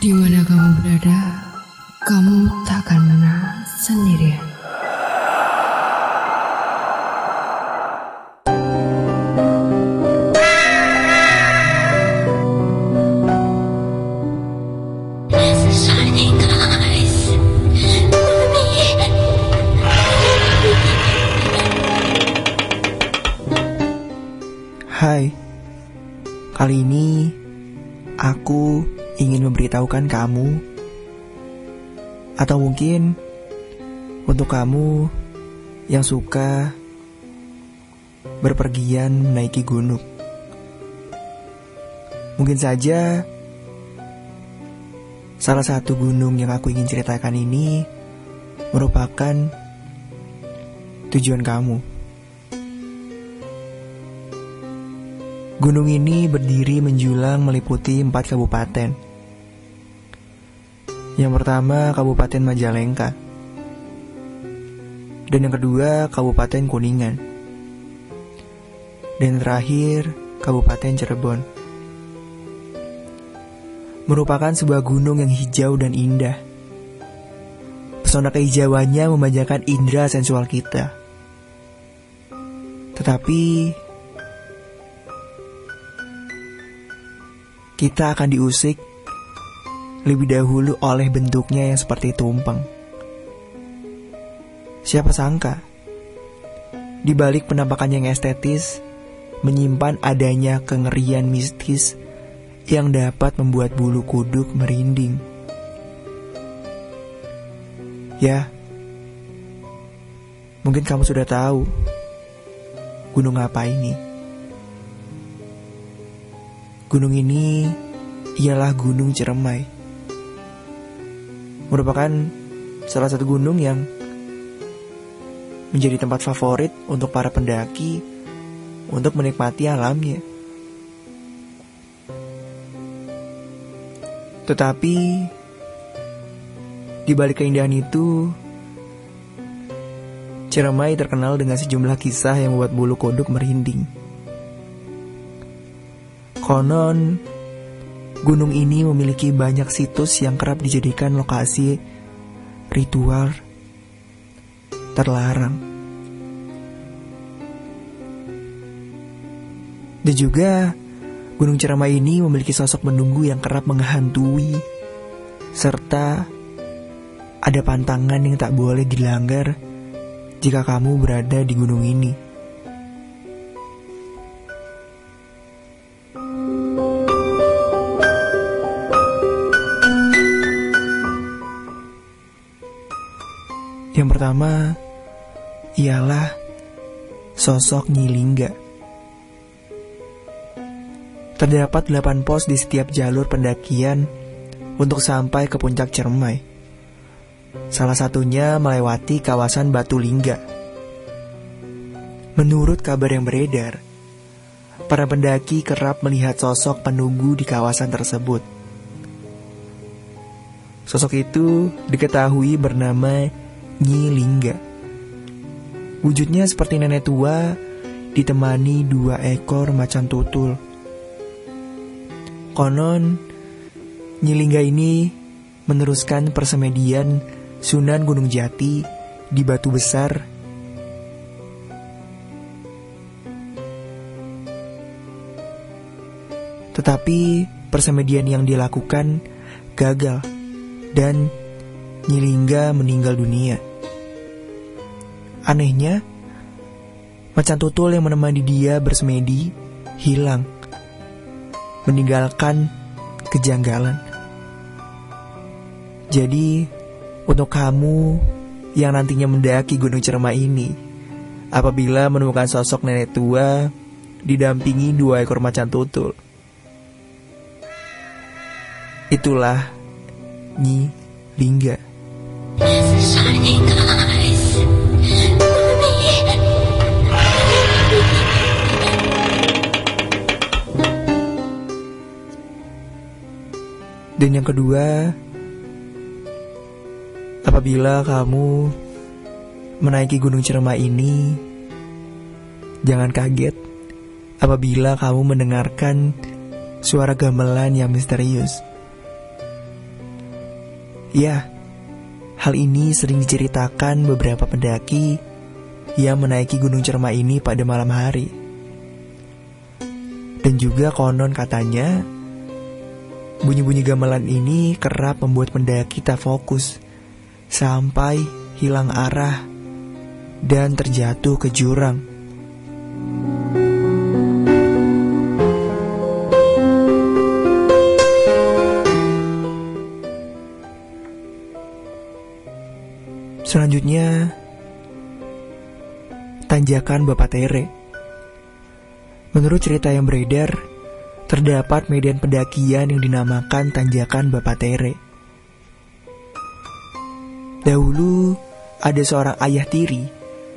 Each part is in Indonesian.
Di mana kamu berada, kamu tak akan pernah sendirian. Hai, kali ini aku ingin memberitahukan kamu, atau mungkin untuk kamu yang suka berpergian menaiki gunung. Mungkin saja salah satu gunung yang aku ingin ceritakan ini merupakan tujuan kamu. Gunung ini berdiri menjulang meliputi empat kabupaten. Yang pertama Kabupaten Majalengka. Dan yang kedua Kabupaten Kuningan. Dan terakhir Kabupaten Cirebon. Merupakan sebuah gunung yang hijau dan indah. Pesona kehijauannya memanjakan indera sensual kita. Tetapi kita akan diusik lebih dahulu oleh bentuknya yang seperti tumpeng. Siapa sangka, di balik penampakan yang estetis, menyimpan adanya kengerian mistis yang dapat membuat bulu kuduk merinding. Ya, mungkin kamu sudah tahu gunung apa ini. Gunung ini ialah Gunung Ciremai. Merupakan salah satu gunung yang menjadi tempat favorit untuk para pendaki untuk menikmati alamnya. Tetapi di balik keindahan itu, Ciremai terkenal dengan sejumlah kisah yang membuat bulu kodok merinding. Konon, gunung ini memiliki banyak situs yang kerap dijadikan lokasi ritual terlarang. Dan juga, Gunung Ciremai ini memiliki sosok menunggu yang kerap menghantui, serta ada pantangan yang tak boleh dilanggar jika kamu berada di gunung ini. Yang pertama ialah sosok Nyilingga. Terdapat 8 pos di setiap jalur pendakian untuk sampai ke puncak Cermai. Salah satunya melewati kawasan Batu Lingga. Menurut kabar yang beredar, para pendaki kerap melihat sosok penunggu di kawasan tersebut. Sosok itu diketahui bernama Nyi Lingga. Wujudnya seperti nenek tua ditemani dua ekor macan tutul. Konon, Nyi Lingga ini meneruskan persemedian Sunan Gunung Jati di Batu Besar Tetapi persemedian yang dilakukan gagal dan Nyilingga meninggal dunia. Anehnya, macan tutul yang menemani dia bersemedi hilang, meninggalkan kejanggalan. Jadi, untuk kamu yang nantinya mendaki Gunung Cermai ini, apabila menemukan sosok nenek tua didampingi dua ekor macan tutul, itulah Nyi Lingga. Dan yang kedua, apabila kamu menaiki Gunung Ciremai ini, jangan kaget apabila kamu mendengarkan suara gamelan yang misterius. Ya, hal ini sering diceritakan beberapa pendaki yang menaiki Gunung Cermai ini pada malam hari. Dan juga konon katanya, bunyi-bunyi gamelan ini kerap membuat pendaki tak fokus sampai hilang arah dan terjatuh ke jurang. Selanjutnya, tanjakan Bapak Tere. Menurut cerita yang beredar, terdapat medan pendakian yang dinamakan tanjakan Bapak Tere. Dahulu, ada seorang ayah tiri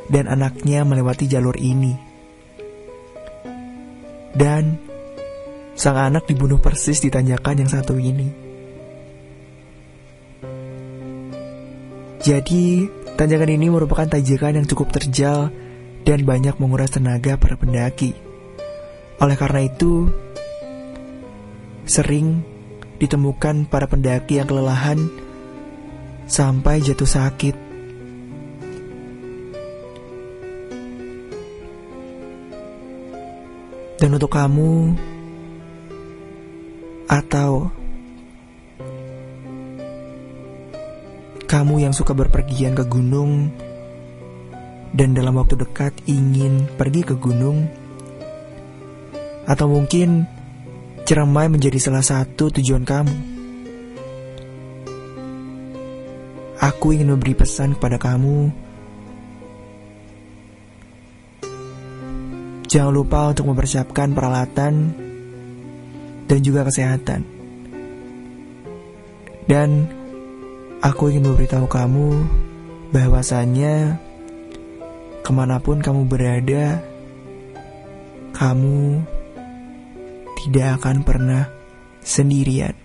dan anaknya melewati jalur ini. Dan sang anak dibunuh persis di tanjakan yang satu ini. Jadi, tanjakan ini merupakan tanjakan yang cukup terjal dan banyak menguras tenaga para pendaki. Oleh karena itu, sering ditemukan para pendaki yang kelelahan sampai jatuh sakit. Dan untuk kamu atau Kamu yang suka berpergian ke gunung dan dalam waktu dekat ingin pergi ke gunung, atau mungkin Ciremai menjadi salah satu tujuan kamu. Aku ingin memberi pesan kepada kamu. Jangan lupa untuk mempersiapkan peralatan dan juga kesehatan. Dan Aku ingin memberitahu kamu bahwasanya ke mana pun kamu berada, kamu tidak akan pernah sendirian.